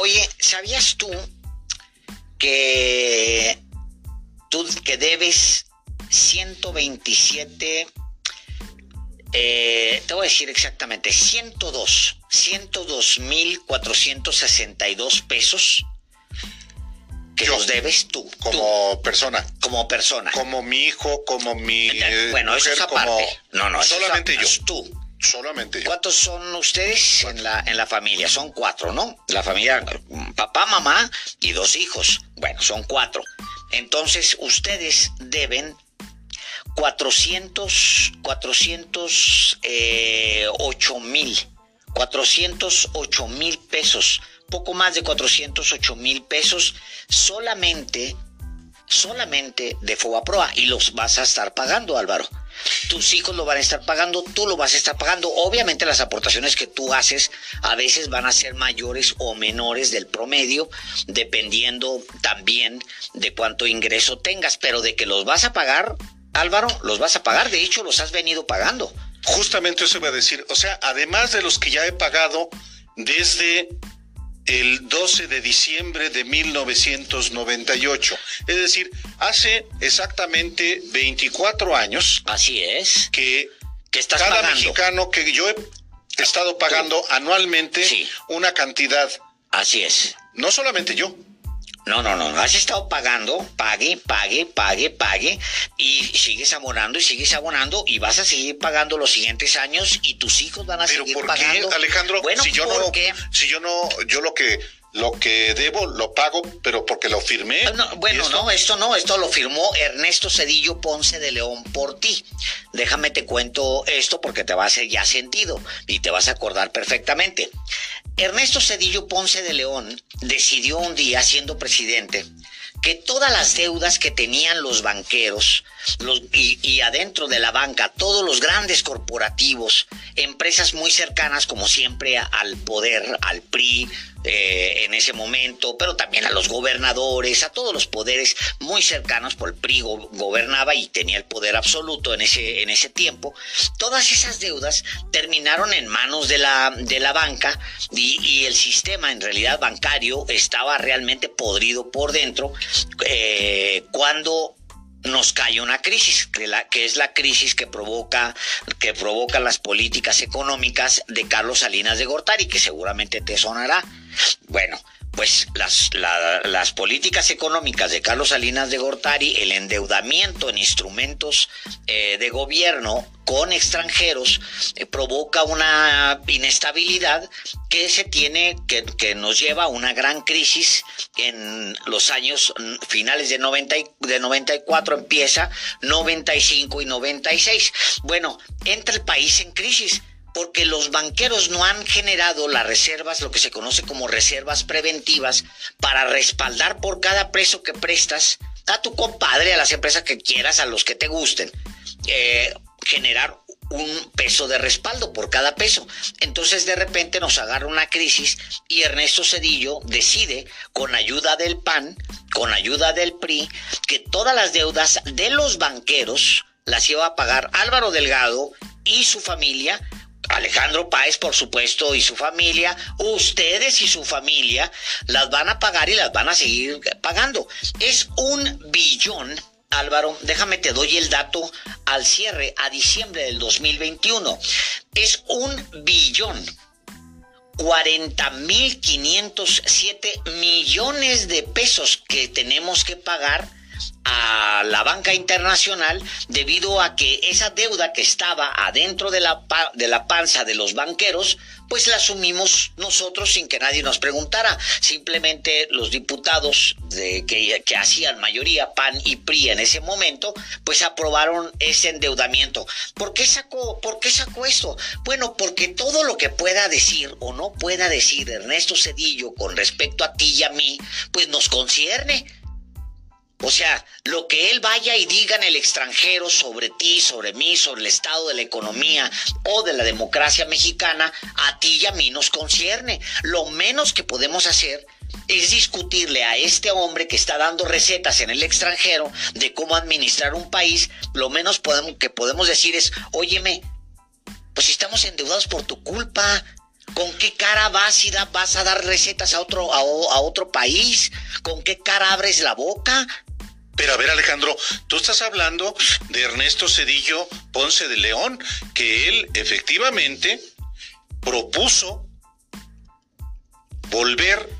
Oye, ¿sabías tú que tú que debes 127, eh, te voy a decir exactamente, 102, 102.462 pesos que Yo. los debes tú. tú, Como persona. como persona. Como mi hijo, como mi. bueno, eso es aparte. como- no, no, eso es Solamente yo. tú. Solamente. ¿Cuántos son ustedes en la, en la familia? Son cuatro, ¿no? La familia, papá, mamá y dos hijos. Bueno, son cuatro. Entonces, ustedes deben 400, 408 mil, 408 mil pesos, poco más de 408 mil pesos solamente, solamente de Fobaproa y los vas a estar pagando, Álvaro. Tus hijos lo van a estar pagando, tú lo vas a estar pagando. Obviamente las aportaciones que tú haces a veces van a ser mayores o menores del promedio, dependiendo también de cuánto ingreso tengas, pero de que los vas a pagar, Álvaro, los vas a pagar. De hecho, los has venido pagando. Justamente eso iba a decir. O sea, además de los que ya he pagado desde el 12 de diciembre de 1998. Es decir, hace exactamente 24 años Así es. que Que estás cada pagando. mexicano que yo he estado pagando anualmente Sí. una cantidad, Así es. no solamente yo, No, no, no. Has estado pagando, pague, pague, pague, pague, y sigues abonando y sigues abonando y vas a seguir pagando los siguientes años y tus hijos van a pero seguir ¿por qué, pagando. Alejandro? bueno, si yo no, si yo no, yo lo que lo que debo lo pago, pero porque lo firmé. Ah, no, ¿Y bueno, esto? no, esto no, esto lo firmó Ernesto Cedillo Ponce de León por ti. Déjame te cuento esto porque te va a hacer ya sentido y te vas a acordar perfectamente. Ernesto Cedillo Ponce de León decidió un día, siendo presidente, que todas las deudas que tenían los banqueros los, y, y adentro de la banca, todos los grandes corporativos, empresas muy cercanas como siempre al poder, al PRI eh, en ese momento, pero también a los gobernadores, a todos los poderes muy cercanos, por el PRI go- gobernaba y tenía el poder absoluto en ese, en ese tiempo, todas esas deudas terminaron en manos de la, de la banca y, y el sistema en realidad bancario estaba realmente podrido por dentro eh, cuando nos cae una crisis, que, es la crisis que provoca, que provoca las políticas económicas de Carlos Salinas de Gortari, que seguramente te sonará. Bueno, pues las, la- las políticas económicas de Carlos Salinas de Gortari, el endeudamiento en instrumentos eh, de gobierno con extranjeros, eh, provoca una inestabilidad que se tiene, que, que nos lleva a una gran crisis en los años mm, finales de, 90 y- de 94, empieza 95 y 96. Bueno, entra el país en crisis porque los banqueros no han generado las reservas, lo que se conoce como reservas preventivas, para respaldar por cada preso que prestas a tu compadre, a las empresas que quieras, a los que te gusten, eh, generar un peso de respaldo por cada peso. Entonces de repente nos agarra una crisis y Ernesto Cedillo decide, con ayuda del PAN, con ayuda del PRI, que todas las deudas de los banqueros las iba a pagar Álvaro Delgado y su familia Alejandro Páez, por supuesto, y su familia, ustedes y su familia las van a pagar y las van a seguir pagando. Es un billón, Álvaro, déjame te doy el dato al cierre, a diciembre del 2021. Es un billón. 40 mil 507 millones de pesos que tenemos que pagar a la banca internacional debido a que esa deuda que estaba adentro de la, de la panza de los banqueros, pues la asumimos nosotros sin que nadie nos preguntara. Simplemente los diputados que, que hacían mayoría PAN y PRI en ese momento, pues aprobaron ese endeudamiento. ¿Por qué sacó, por qué sacó esto? Bueno, porque todo lo que pueda decir o no pueda decir Ernesto Cedillo con respecto a ti y a mí, pues nos concierne. O sea, lo que él vaya y diga en el extranjero sobre ti, sobre mí, sobre el estado de la economía o de la democracia mexicana, a ti y a mí nos concierne. Lo menos que podemos hacer es discutirle a este hombre que está dando recetas en el extranjero de cómo administrar un país. Lo menos que podemos decir es, óyeme, pues estamos endeudados por tu culpa. ¿Con qué cara vas, vas a dar recetas a otro, a, otro país? ¿Con qué cara abres la boca? Pero a ver, Alejandro, tú estás hablando de Ernesto Cedillo Ponce de León, que él efectivamente propuso volver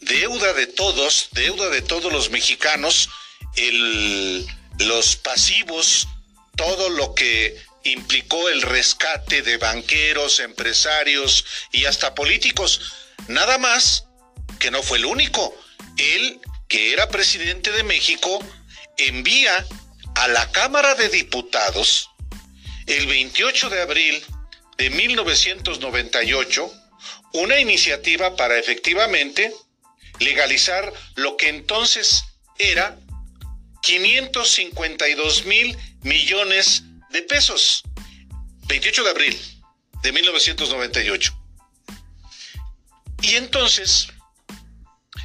deuda de todos, deuda de todos los mexicanos, el, los pasivos, todo lo que implicó el rescate de banqueros, empresarios y hasta políticos. Nada más que no fue el único. Él, que era presidente de México, envía a la Cámara de Diputados el 28 de abril de 1998 una iniciativa para efectivamente legalizar lo que entonces era 552 mil millones de pesos. 28 de abril de 1998. Y entonces,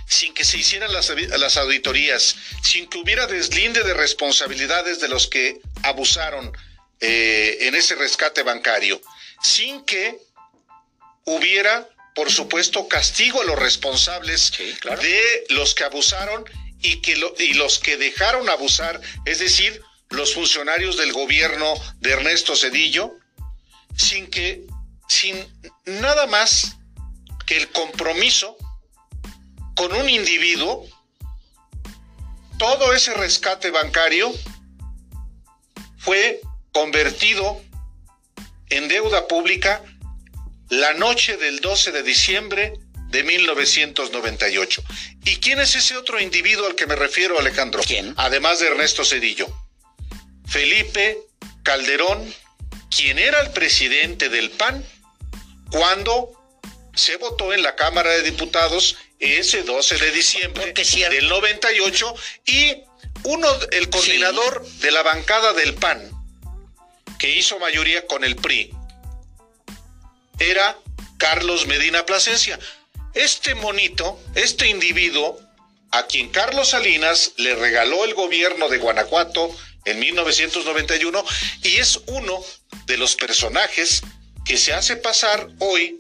sin que se hicieran las, las, auditorías, sin que hubiera deslinde de responsabilidades de los que abusaron eh, en ese rescate bancario, sin que hubiera, por supuesto, castigo a los responsables de los que abusaron y, que y los que dejaron abusar, es decir, los funcionarios del gobierno de Ernesto Cedillo, sin que, sin nada más que el compromiso con un individuo, todo ese rescate bancario fue convertido en deuda pública la noche del 12 de diciembre de 1998. ¿Y quién es ese otro individuo al que me refiero, Alejandro? ¿Quién? Además de Ernesto Cedillo. Felipe Calderón, quien era el presidente del PAN cuando se votó en la Cámara de Diputados ese 12 de diciembre del 98 y uno el coordinador de la bancada del PAN que hizo mayoría con el PRI era Carlos Medina Plasencia. Este monito, este individuo, a quien Carlos Salinas le regaló el gobierno de Guanajuato en 1991 y es uno de los personajes que se hace pasar hoy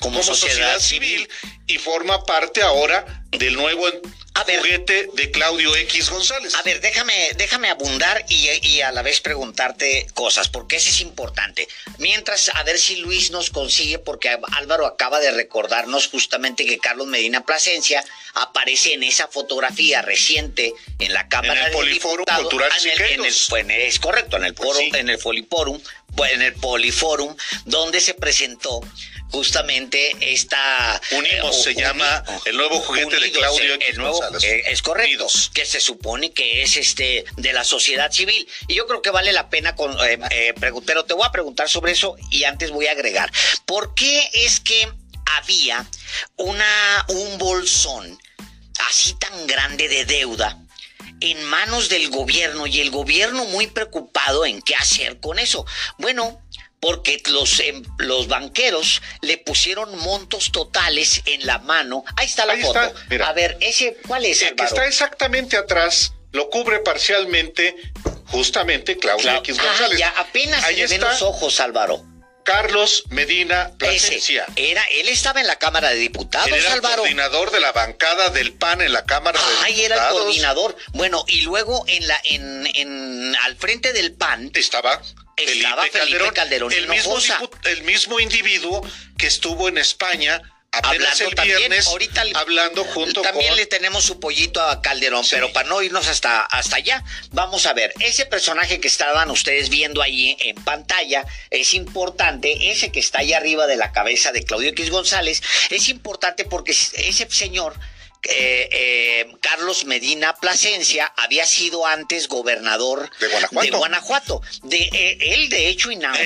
como, sociedad, civil y forma parte ahora del nuevo a juguete de Claudio X González. A ver, déjame, déjame abundar y, y, a la vez preguntarte cosas, porque eso es importante. Mientras, a ver si Luis nos consigue, porque Álvaro acaba de recordarnos justamente que Carlos Medina Plasencia aparece en esa fotografía reciente en la Cámara en el de Poliforum Cultural en el, Es correcto, en el, pues en el Poliforum, en el Poliforum, donde se presentó justamente esta... Unimos se llama el nuevo juguete de Claudio el nuevo, eh, Es correcto, que se supone que es este de la sociedad civil. Y yo creo que vale la pena, con, eh, eh, pero te voy a preguntar sobre eso y antes voy a agregar, ¿por qué es que había una, un bolsón así tan grande de deuda? En manos del gobierno y el gobierno muy preocupado en qué hacer con eso. Bueno, porque los, em, los banqueros le pusieron montos totales en la mano. Ahí está la foto. a ver, ese, ¿cuál es? El que está exactamente atrás lo cubre parcialmente justamente Claudia X González. ya apenas Ahí se ven los ojos, Álvaro. Carlos Medina Plasencia. era, él estaba en la Cámara de Diputados, él era el coordinador de la bancada del PAN en la Cámara de Diputados. Era el coordinador. Bueno, y luego en la, en, en, al frente del PAN estaba estaba Felipe, Calderón, el, mismo, el mismo individuo que estuvo en España apenas hablando el viernes, ahorita hablando junto también le tenemos su pollito a Calderón, pero para no irnos hasta, hasta allá, vamos a ver, ese personaje que estaban ustedes viendo ahí en pantalla es importante, ese que está ahí arriba de la cabeza de Claudio X González, es importante porque ese señor eh, eh, Carlos Medina Plasencia había sido antes gobernador de Guanajuato. De, eh, él, de hecho, inaugura.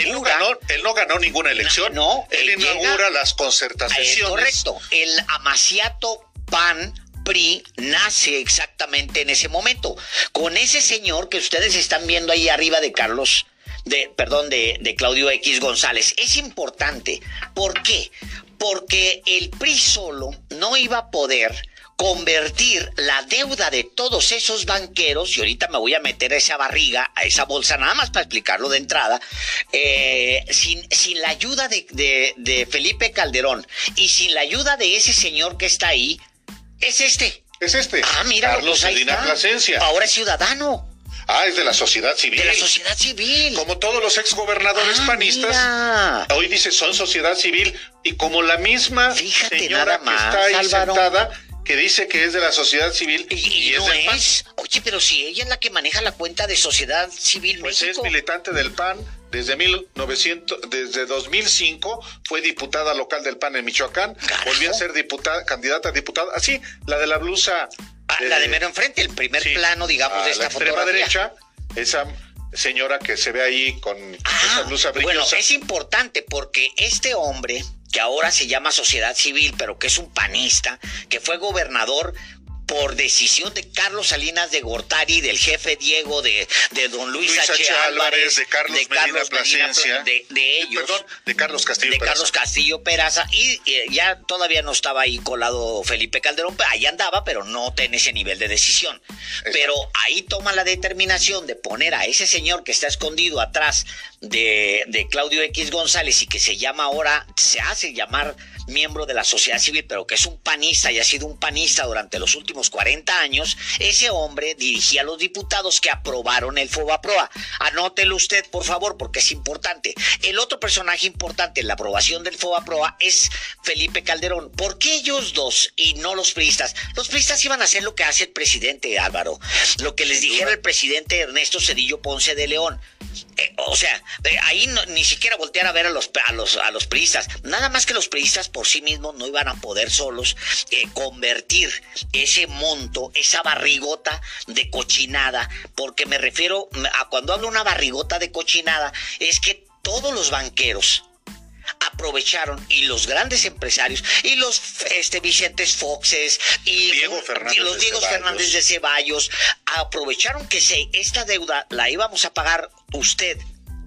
Él no ganó, ninguna elección. No, él, inaugura las concertaciones. correcto. El amaciato PAN PRI nace exactamente en ese momento. Con ese señor que ustedes están viendo ahí arriba de Carlos. De, perdón, de, de Claudio X González. Es importante. ¿Por qué? Porque el PRI solo no iba a poder convertir la deuda de todos esos banqueros, y ahorita me voy a meter a esa barriga, a esa bolsa, nada más para explicarlo de entrada, eh, sin, sin la ayuda de, de, Felipe Calderón y sin la ayuda de ese señor que está ahí, es este. Es este. Ah, mira, Carlos Medina Plasencia. Ahora es ciudadano. Ah, es de la sociedad civil. De la sociedad civil. Como todos los exgobernadores ah, panistas. Hoy dice son sociedad civil. Y como la misma señora que está ahí sentada que dice que es de la sociedad civil y, no es, Oye, pero si ella es la que maneja la cuenta de sociedad civil Pues es militante del PAN desde 1900 desde 2005 fue diputada local del PAN en Michoacán, volvió a ser diputada candidata a diputada, así, la de la blusa ah, la de mero enfrente, el primer plano, digamos, de esta la extrema derecha, esa señora que se ve ahí con esa ah, blusa brillosa. Bueno, es importante porque este hombre que ahora se llama sociedad civil, pero que es un panista, que fue gobernador por decisión de Carlos Salinas de Gortari, del jefe Diego, de, de don Luis, H. Álvarez, de Carlos, Medina Plasencia, de, ellos. Perdón, de Carlos Castillo de Carlos Castillo Peraza. Y ya todavía no estaba ahí colado Felipe Calderón, ahí andaba, pero no en ese nivel de decisión. Pero ahí toma la determinación de poner a ese señor que está escondido atrás de, de Claudio X González y que se llama ahora, se hace llamar miembro de la sociedad civil, pero que es un panista y ha sido un panista durante los últimos 40 años, ese hombre dirigía a los diputados que aprobaron el FOBAPROA. Anótelo usted, por favor, porque es importante. El otro personaje importante en la aprobación del FOBAPROA es Felipe Calderón. ¿Por qué ellos dos y no los priistas? Los priistas iban a hacer lo que hace el presidente Álvaro, lo que les dijera el presidente Ernesto Cedillo Ponce de León. Eh, o sea, ahí ni siquiera voltear a ver a los, a los, a los priistas. Nada más que los priistas por sí mismos no iban a poder solos eh, convertir ese monto, esa barrigota de cochinada, porque me refiero a cuando hablo una barrigota de cochinada, es que todos los banqueros, aprovecharon y los grandes empresarios y los este Vicentes Foxes y, los Diego Fernández de Ceballos aprovecharon que se, esta deuda la íbamos a pagar usted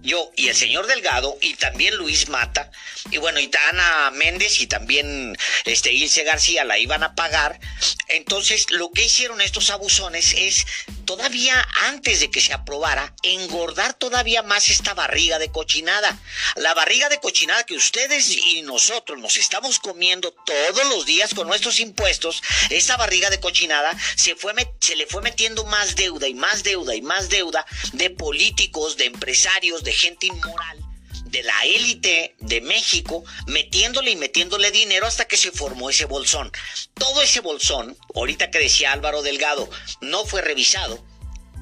yo y el señor Delgado y también Luis Mata y bueno y Ana Méndez y también este Ilse García la iban a pagar. Entonces lo que hicieron estos abusones es todavía antes de que se aprobara engordar todavía más esta barriga de cochinada. La barriga de cochinada que ustedes y nosotros nos estamos comiendo todos los días con nuestros impuestos esa barriga de cochinada se fue se le fue metiendo más deuda y más deuda y más deuda de políticos de empresarios de gente inmoral de la élite de México metiéndole y metiéndole dinero hasta que se formó ese bolsón. Todo ese bolsón, ahorita que decía Álvaro Delgado, no fue revisado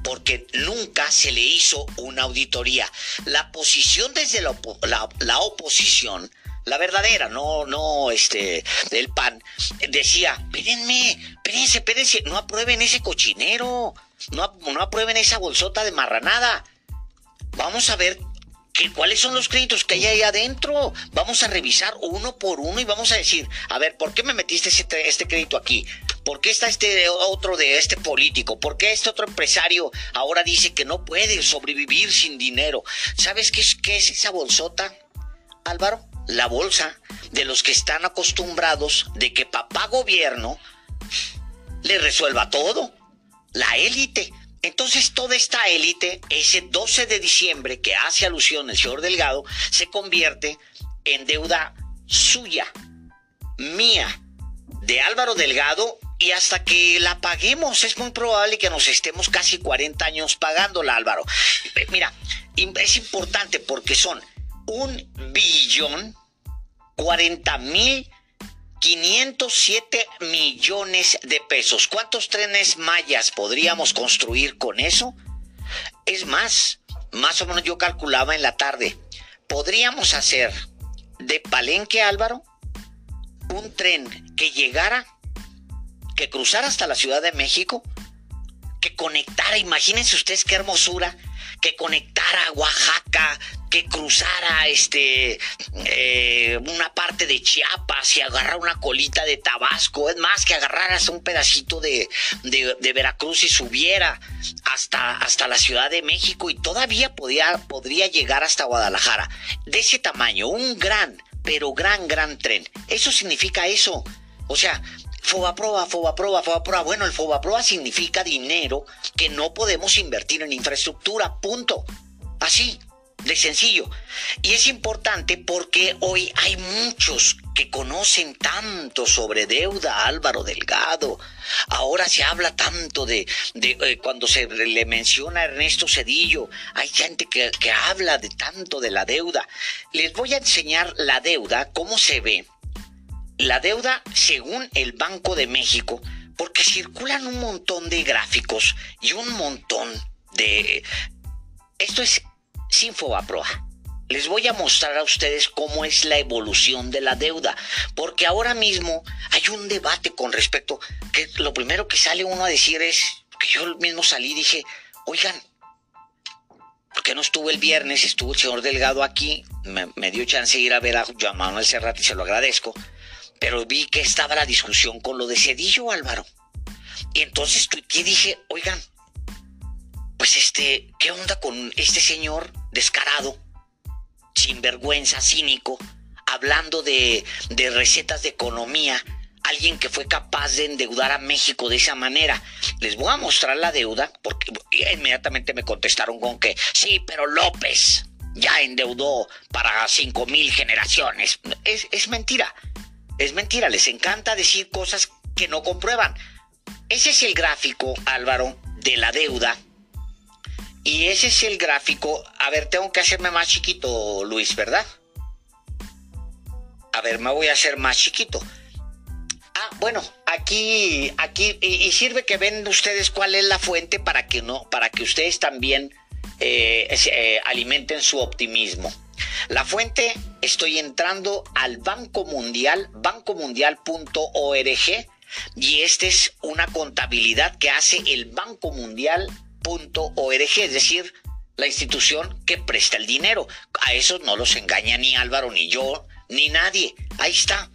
porque nunca se le hizo una auditoría. La posición desde la, la, oposición, la verdadera, no, no, este, del PAN, decía, espérenme, espérense, espérense, no aprueben ese cochinero, no, no aprueben esa bolsota de marranada. Vamos a ver cuáles son los créditos que hay ahí adentro. Vamos a revisar uno por uno y vamos a decir, a ver, ¿por qué me metiste este, este crédito aquí? ¿Por qué está este otro de este político? ¿Por qué este otro empresario ahora dice que no puede sobrevivir sin dinero? ¿Sabes qué es, qué es esa bolsota, Álvaro? La bolsa de los que están acostumbrados de que papá gobierno le resuelva todo. La élite. Entonces toda esta élite, ese 12 de diciembre que hace alusión el señor Delgado, se convierte en deuda suya, mía, de Álvaro Delgado y hasta que la paguemos es muy probable que nos estemos casi 40 años pagándola, Álvaro. Mira, es importante porque son un billón 40 mil 507 millones de pesos. ¿Cuántos trenes mayas podríamos construir con eso? Es más, más o menos yo calculaba en la tarde, podríamos hacer de Palenque Álvaro un tren que llegara, que cruzara hasta la Ciudad de México, que conectara, imagínense ustedes qué hermosura, que conectara Oaxaca, que cruzara este eh, una parte de Chiapas y agarrar una colita de Tabasco, es más que agarraras un pedacito de, de, Veracruz y subiera hasta, hasta la Ciudad de México y todavía podía, podría llegar hasta Guadalajara. De ese tamaño, un gran, pero gran, gran tren. Eso significa eso. O sea, Fobaproa, Fobaproa, Fobaproa. Bueno, el Fobaproa significa dinero que no podemos invertir en infraestructura, punto. Así, de sencillo. Y es importante porque hoy hay muchos que conocen tanto sobre deuda, Álvaro Delgado. Ahora se habla tanto de, eh, cuando se le menciona a Ernesto Cedillo, hay gente que, que habla de tanto de la deuda. Les voy a enseñar la deuda, cómo se ve. La deuda según el Banco de México, porque circulan un montón de gráficos y un montón de... Esto es sin Fobaproa. Les voy a mostrar a ustedes cómo es la evolución de la deuda, porque ahora mismo hay un debate con respecto que lo primero que sale uno a decir es que yo mismo salí y dije, oigan, ¿por qué no estuvo el viernes? Estuvo el señor Delgado aquí, me, dio chance de ir a ver a Juan Manuel Serrat y se lo agradezco, pero vi que estaba la discusión con lo de Cedillo, Álvaro. Y entonces tuiteé dije, oigan, pues este, ¿qué onda con este señor descarado, sinvergüenza, cínico, hablando de, de recetas de economía, alguien que fue capaz de endeudar a México de esa manera. Les voy a mostrar la deuda, porque inmediatamente me contestaron con que sí, pero López ya endeudó para cinco mil generaciones. Es, es mentira, es mentira, les encanta decir cosas que no comprueban. Ese es el gráfico, Álvaro, de la deuda y ese es el gráfico. A ver, tengo que hacerme más chiquito, Luis, ¿verdad? A ver, me voy a hacer más chiquito. Ah, bueno, aquí, aquí, y, sirve que ven ustedes cuál es la fuente para que no, para que ustedes también eh, eh, alimenten su optimismo. La fuente, estoy entrando al Banco Mundial, bancomundial.org, y esta es una contabilidad que hace el Banco Mundial .org, es decir, la institución que presta el dinero. A eso no los engaña ni Álvaro, ni yo, ni nadie. Ahí está.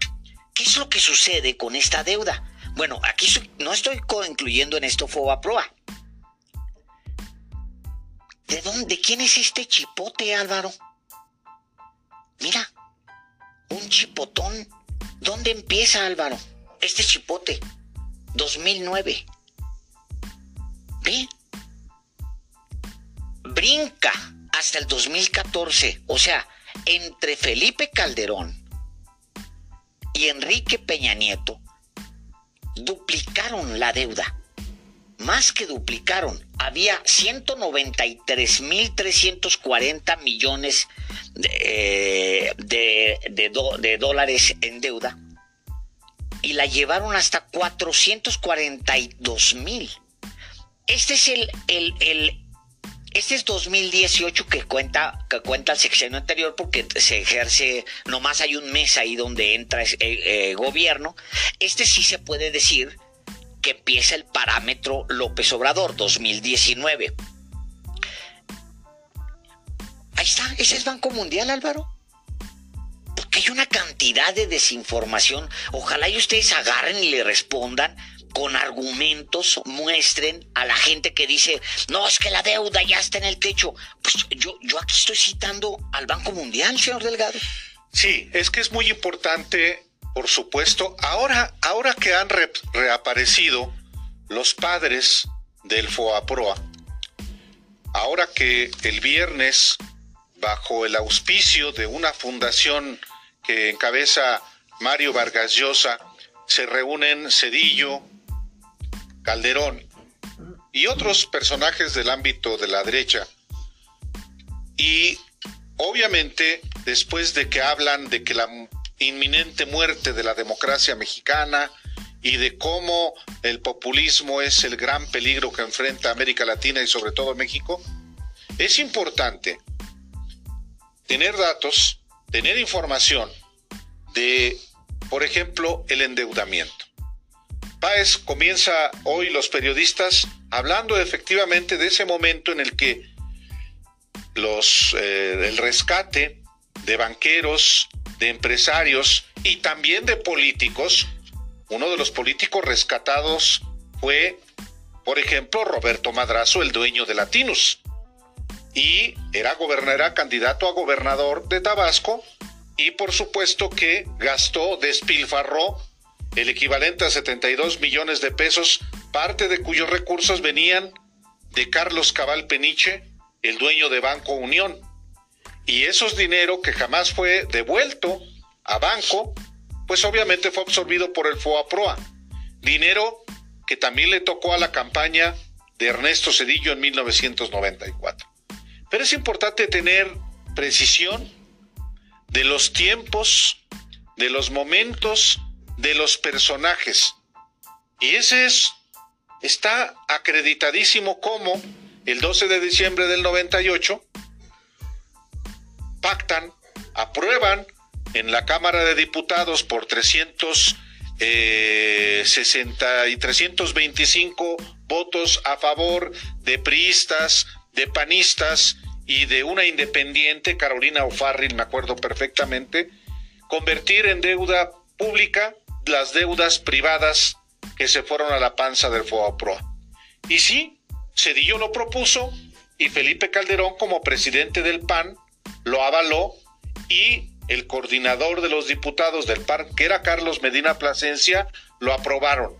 ¿Qué es lo que sucede con esta deuda? Bueno, aquí no estoy incluyendo en esto Proa. ¿De dónde? ¿Quién es este chipote, Álvaro? Mira, un chipotón. ¿Dónde empieza, Álvaro? Este chipote. 2009. ¿Ve? brinca hasta el 2014, o sea, entre Felipe Calderón y Enrique Peña Nieto, duplicaron la deuda. Más que duplicaron, había 193.340 millones de, de, de, dólares en deuda y la llevaron hasta 442 mil. Este es el, el, el, este es 2018 que cuenta, que cuenta el sexenio anterior porque se ejerce, nomás hay un mes ahí donde entra el eh, gobierno. Este sí se puede decir que empieza el parámetro López Obrador 2019. Ahí está, ese es Banco Mundial, Álvaro. Porque hay una cantidad de desinformación. Ojalá y ustedes agarren y le respondan con argumentos muestren a la gente que dice, no, es que la deuda ya está en el techo. Pues yo, yo aquí estoy citando al Banco Mundial, señor Delgado. Sí, es que es muy importante, por supuesto, ahora, ahora que han reaparecido los padres del FOAPROA, ahora que el viernes, bajo el auspicio de una fundación que encabeza Mario Vargas Llosa, se reúnen Cedillo, Calderón y otros personajes del ámbito de la derecha. Y obviamente, después de que hablan de que la inminente muerte de la democracia mexicana y de cómo el populismo es el gran peligro que enfrenta América Latina y sobre todo México, es importante tener datos, tener información de, por ejemplo, el endeudamiento comienza hoy los periodistas hablando efectivamente de ese momento en el que los, eh, el rescate de banqueros, de empresarios y también de políticos, uno de los políticos rescatados fue, por ejemplo, Roberto Madrazo, el dueño de Latinos. Y era, era candidato a gobernador de Tabasco y por supuesto que gastó, despilfarró el equivalente a 72 millones de pesos, parte de cuyos recursos venían de Carlos Cabal Peniche, el dueño de Banco Unión. Y esos dinero que jamás fue devuelto a banco, pues obviamente fue absorbido por el FOAPROA. Dinero que también le tocó a la campaña de Ernesto Cedillo en 1994. Pero es importante tener precisión de los tiempos, de los momentos, de los personajes. Y ese es, está acreditadísimo como el 12 de diciembre del 98 pactan, aprueban en la Cámara de Diputados por 360 eh, y 325 votos a favor de priistas, de panistas y de una independiente, Carolina O'Farrill, me acuerdo perfectamente, convertir en deuda pública las deudas privadas que se fueron a la panza del FOAPROA. Y sí, Cedillo lo propuso y Felipe Calderón como presidente del PAN lo avaló y el coordinador de los diputados del PAN, que era Carlos Medina Plasencia, lo aprobaron.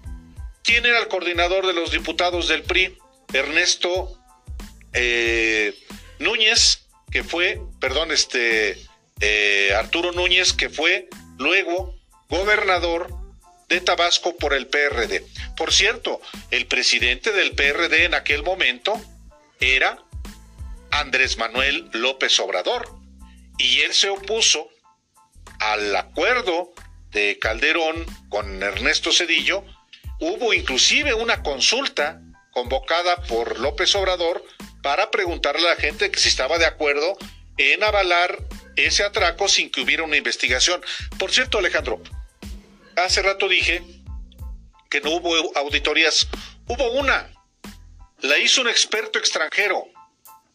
¿Quién era el coordinador de los diputados del PRI? Ernesto eh, Núñez, que fue, perdón, este eh, Arturo Núñez, que fue luego gobernador de Tabasco por el PRD. Por cierto, el presidente del PRD en aquel momento era Andrés Manuel López Obrador y él se opuso al acuerdo de Calderón con Ernesto Cedillo. Hubo inclusive una consulta convocada por López Obrador para preguntarle a la gente que si estaba de acuerdo en avalar ese atraco sin que hubiera una investigación. Por cierto, Alejandro, hace rato dije que no hubo auditorías. Hubo una. La hizo un experto extranjero,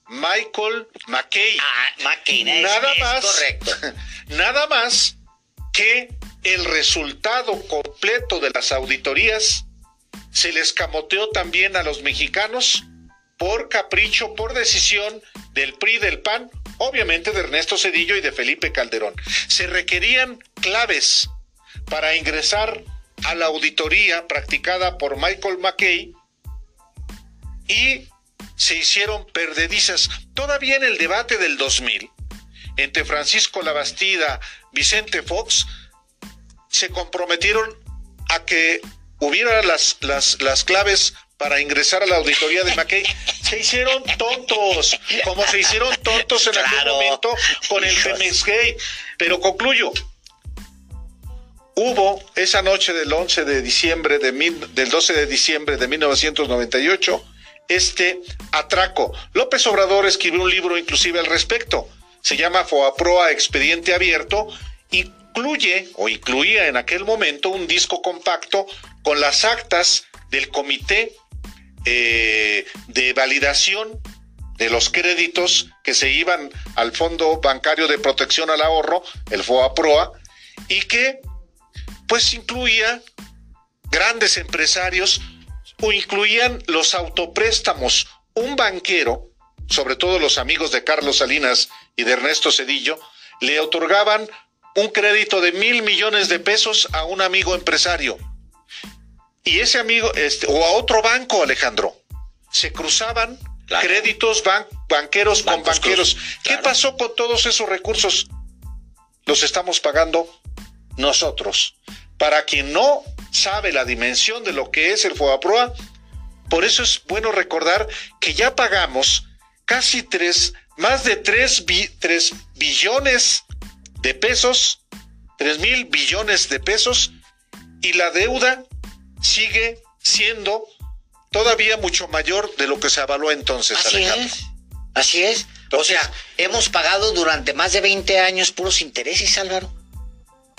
Michael McKay. Ah, McKay, nada más, correcto. Nada más que el resultado completo de las auditorías se les camoteó también a los mexicanos por capricho, por decisión del PRI, del PAN, obviamente de Ernesto Cedillo y de Felipe Calderón. Se requerían claves para ingresar a la auditoría practicada por Michael McKay y se hicieron perdedizas. Todavía en el debate del 2000, entre Francisco Labastida, Vicente Fox, se comprometieron a que hubiera las, las, las claves para ingresar a la auditoría de McKay, se hicieron tontos, como se hicieron tontos en aquel momento con el Pemex Gay. Pero concluyo, hubo esa noche del 11 de diciembre de del 12 de diciembre de 1998 este atraco. López Obrador escribió un libro inclusive al respecto. Se llama Foaproa Expediente Abierto. Incluye o incluía en aquel momento un disco compacto con las actas del comité eh, de validación de los créditos que se iban al Fondo Bancario de Protección al Ahorro, el FOAPROA, y que pues incluía grandes empresarios o incluían los autopréstamos. Un banquero, sobre todo los amigos de Carlos Salinas y de Ernesto Cedillo, le otorgaban un crédito de mil millones de pesos a un amigo empresario y ese amigo, este, o a otro banco, Alejandro, se cruzaban créditos banqueros con banqueros. ¿Qué pasó con todos esos recursos? Los estamos pagando nosotros. Para quien no sabe la dimensión de lo que es el FOAPROA, por eso es bueno recordar que ya pagamos casi tres, más de tres, tres billones de pesos, tres mil billones de pesos, y la deuda sigue siendo todavía mucho mayor de lo que se avaló entonces, Así Es. Así es. o sea, hemos pagado durante más de 20 años puros intereses, Álvaro.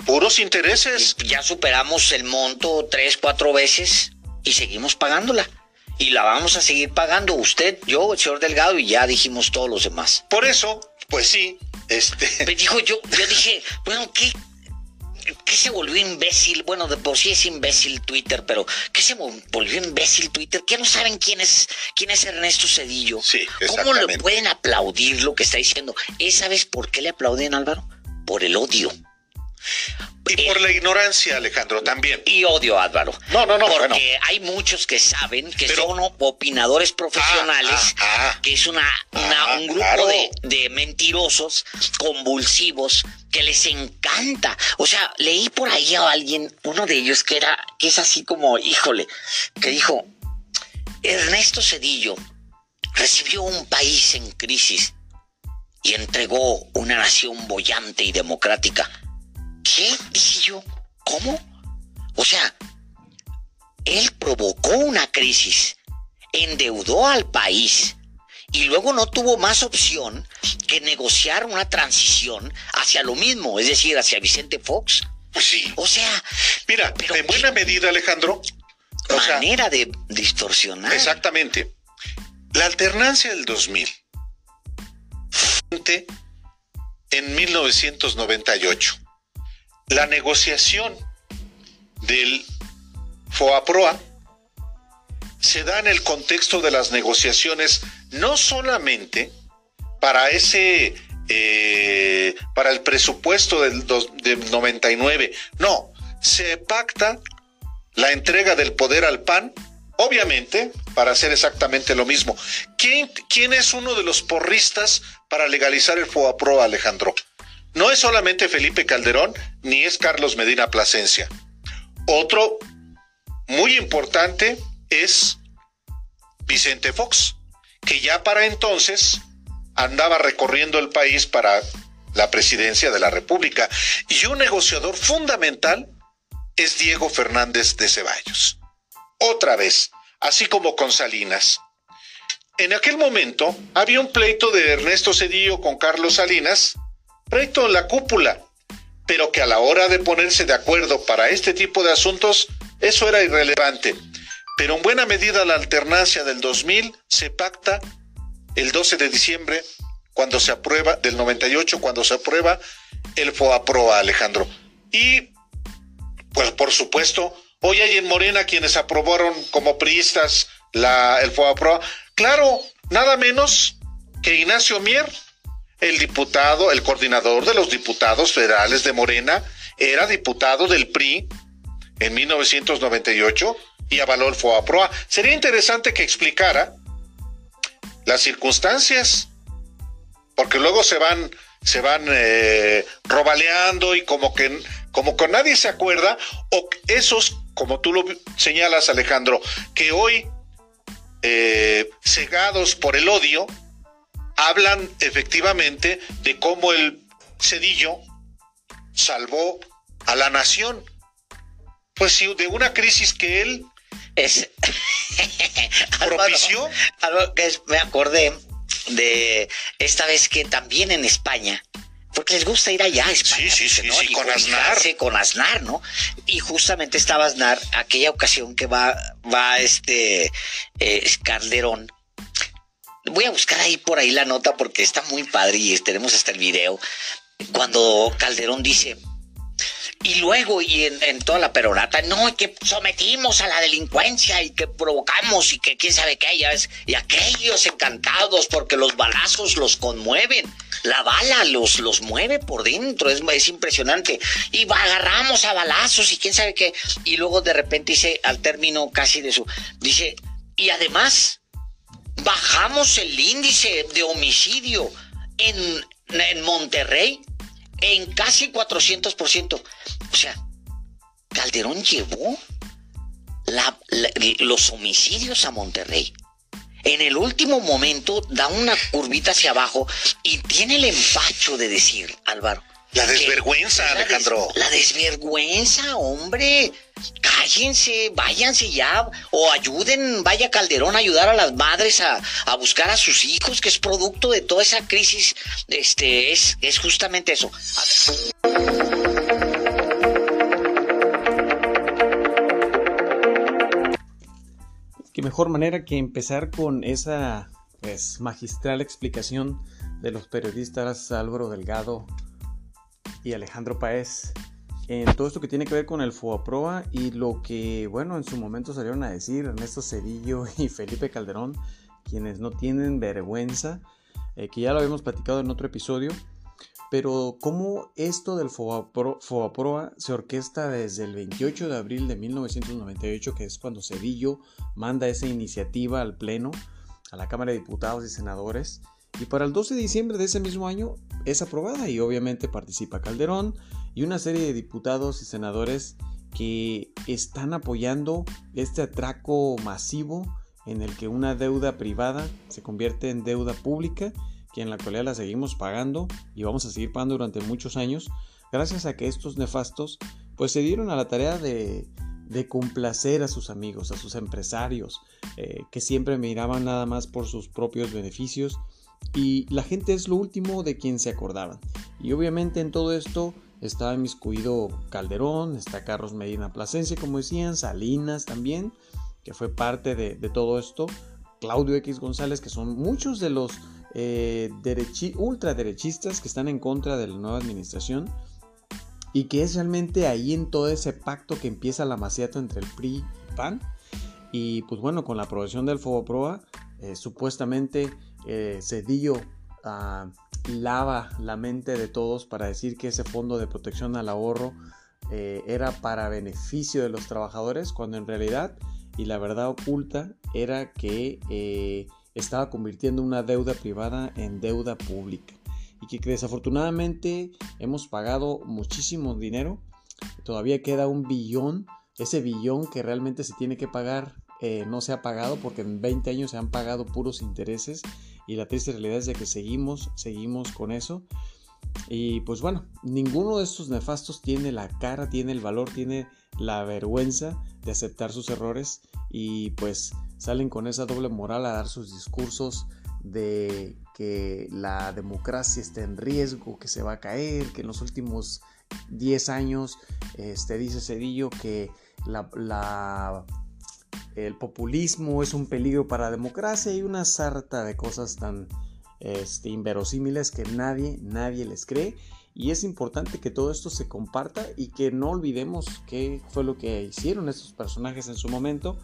Puros intereses. ya superamos el monto tres, cuatro veces y seguimos pagándola. Y la vamos a seguir pagando usted, yo, el señor Delgado y ya dijimos todos los demás. Por eso, pues sí, este. Me dijo yo, yo dije, bueno, ¿qué, ¿Qué se volvió imbécil? Bueno, de por sí es imbécil Twitter, pero ¿qué se volvió imbécil Twitter? ¿Qué no saben quién es, quién es Ernesto Cedillo? Sí, ¿Cómo le pueden aplaudir lo que está diciendo? ¿Y sabes por qué le aplauden, Álvaro? Por el odio. Y por la ignorancia, Alejandro, también. Y odio, Álvaro. No, no, no. Porque hay muchos que saben que son opinadores profesionales, ah, ah, ah. que es una, un grupo de, de mentirosos, convulsivos, que les encanta. O sea, leí por ahí a alguien, uno de ellos que era, que es así como, híjole, que dijo, Ernesto Cedillo recibió un país en crisis y entregó una nación bollante y democrática. ¿Qué? Dije yo, ¿cómo? O sea, él provocó una crisis, endeudó al país y luego no tuvo más opción que negociar una transición hacia lo mismo, es decir, hacia Vicente Fox. Pues sí. O sea, mira, pero en buena medida, Alejandro. Manera de distorsionar. Exactamente. La alternancia del 2000 en 1998. La negociación del FOAPROA se da en el contexto de las negociaciones no solamente para ese eh, para el presupuesto del, del 99, no, se pacta la entrega del poder al PAN Obviamente, para hacer exactamente lo mismo. ¿Quién, ¿Quién, es uno de los porristas para legalizar el FOAPRO, Alejandro? No es solamente Felipe Calderón, ni es Carlos Medina Plasencia. Otro muy importante es Vicente Fox, que ya para entonces andaba recorriendo el país para la presidencia de la República. Y un negociador fundamental es Diego Fernández de Ceballos otra vez, así como con Salinas. En aquel momento había un pleito de Ernesto Cedillo con Carlos Salinas, pleito en la cúpula, pero que a la hora de ponerse de acuerdo para este tipo de asuntos, eso era irrelevante. Pero en buena medida la alternancia del 2000 se pacta el 12 de diciembre, cuando se aprueba, del 98, cuando se aprueba el FOAPROA, Alejandro. Y, pues por supuesto, Hoy hay en Morena quienes aprobaron como priistas la, el FOAPROA. Claro, nada menos que Ignacio Mier, el diputado, el coordinador de los diputados federales de Morena, era diputado del PRI en 1998 y avaló el FOAPROA. Sería interesante que explicara las circunstancias, porque luego se van, se van eh, robaleando y como que, como que nadie se acuerda, o esos como tú lo señalas, Alejandro, que hoy, eh, cegados por el odio, hablan efectivamente de cómo el Cedillo salvó a la nación. Pues sí, de una crisis que él es propició. algo que me acordé de esta vez que también en España porque les gusta ir allá a España. Sí, sí, sí, con Aznar. Con Aznar, ¿no? Y justamente estaba Aznar, aquella ocasión que va, va este eh, Calderón. Voy a buscar ahí por ahí la nota porque está muy padre y tenemos hasta el video. Cuando Calderón dice, y luego, y en, toda la peronata, no, que sometimos a la delincuencia y que provocamos y que quién sabe qué, ya ves, y aquellos encantados porque los balazos los conmueven, la bala los, los mueve por dentro, es, es impresionante. Y agarramos a balazos y quién sabe qué, y luego de repente dice, al término casi de su, dice, y además, bajamos el índice de homicidio en, en Monterrey en casi 400%. O sea, Calderón llevó los homicidios a Monterrey. En el último momento da una curvita hacia abajo y tiene el empacho de decir, Álvaro, la desvergüenza, Alejandro. la desvergüenza, hombre. Cállense, váyanse ya. O ayuden, vaya Calderón a ayudar a las madres a, buscar a sus hijos, que es producto de toda esa crisis. Este, es, es justamente eso. Qué mejor manera que empezar con esa pues, magistral explicación de los periodistas Álvaro Delgado y Alejandro Paez en todo esto que tiene que ver con el FOAPROA y lo que, bueno, en su momento salieron a decir Ernesto Cedillo y Felipe Calderón, quienes no tienen vergüenza, eh, que ya lo habíamos platicado en otro episodio, Pero cómo esto del Fobaproa se orquesta desde el 28 de abril de 1998, que es cuando Cedillo manda esa iniciativa al Pleno, a la Cámara de Diputados y Senadores, y para el 12 de diciembre de ese mismo año es aprobada y obviamente participa Calderón y una serie de diputados y senadores que están apoyando este atraco masivo en el que una deuda privada se convierte en deuda pública que en la actualidad la seguimos pagando y vamos a seguir pagando durante muchos años, gracias a que estos nefastos pues se dieron a la tarea de, de complacer a sus amigos, a sus empresarios, eh, que siempre miraban nada más por sus propios beneficios y la gente es lo último de quien se acordaban. Y obviamente en todo esto estaba inmiscuido Calderón, está Carlos Medina Plasencia, como decían, Salinas también, que fue parte de, todo esto, Claudio X González, que son muchos de los eh, ultraderechistas que están en contra de la nueva administración y que es realmente ahí en todo ese pacto que empieza la maciata entre el PRI y PAN. Y pues bueno, con la aprobación del Foboproa, eh, supuestamente eh, Cedillo ah, lava la mente de todos para decir que ese fondo de protección al ahorro eh, era para beneficio de los trabajadores, cuando en realidad y la verdad oculta era que estaba convirtiendo una deuda privada en deuda pública. Y que desafortunadamente hemos pagado muchísimo dinero. Todavía queda un billón, ese billón que realmente se tiene que pagar eh, no se ha pagado porque en 20 años se han pagado puros intereses y la triste realidad es de que seguimos, seguimos con eso. Y pues bueno, ninguno de estos nefastos tiene la cara, tiene el valor, tiene la vergüenza de aceptar sus errores y pues salen con esa doble moral a dar sus discursos de que la democracia está en riesgo, que se va a caer, que en los últimos 10 años, este, dice Cedillo, que la, el populismo es un peligro para la democracia y una sarta de cosas tan este, inverosímiles que nadie, nadie les cree. Y es importante que todo esto se comparta y que no olvidemos qué fue lo que hicieron estos personajes en su momento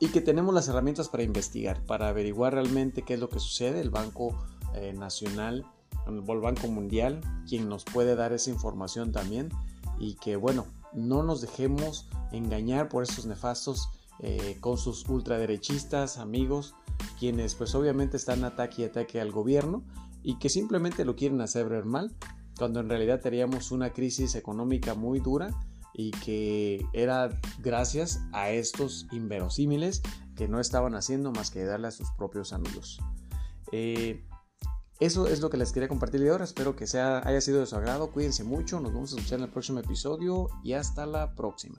y que tenemos las herramientas para investigar, para averiguar realmente qué es lo que sucede. El Banco eh, Nacional, el Banco Mundial, quien nos puede dar esa información también y que bueno, no nos dejemos engañar por estos nefastos eh, con sus ultraderechistas amigos, quienes pues obviamente están ataque y ataque al gobierno y que simplemente lo quieren hacer ver mal, cuando en realidad teníamos una crisis económica muy dura y que era gracias a estos inverosímiles que no estaban haciendo más que darle a sus propios amigos. Eh, eso es lo que les quería compartir de ahora. Espero que sea, haya sido de su agrado. Cuídense mucho. Nos vemos a escuchar en el próximo episodio y hasta la próxima.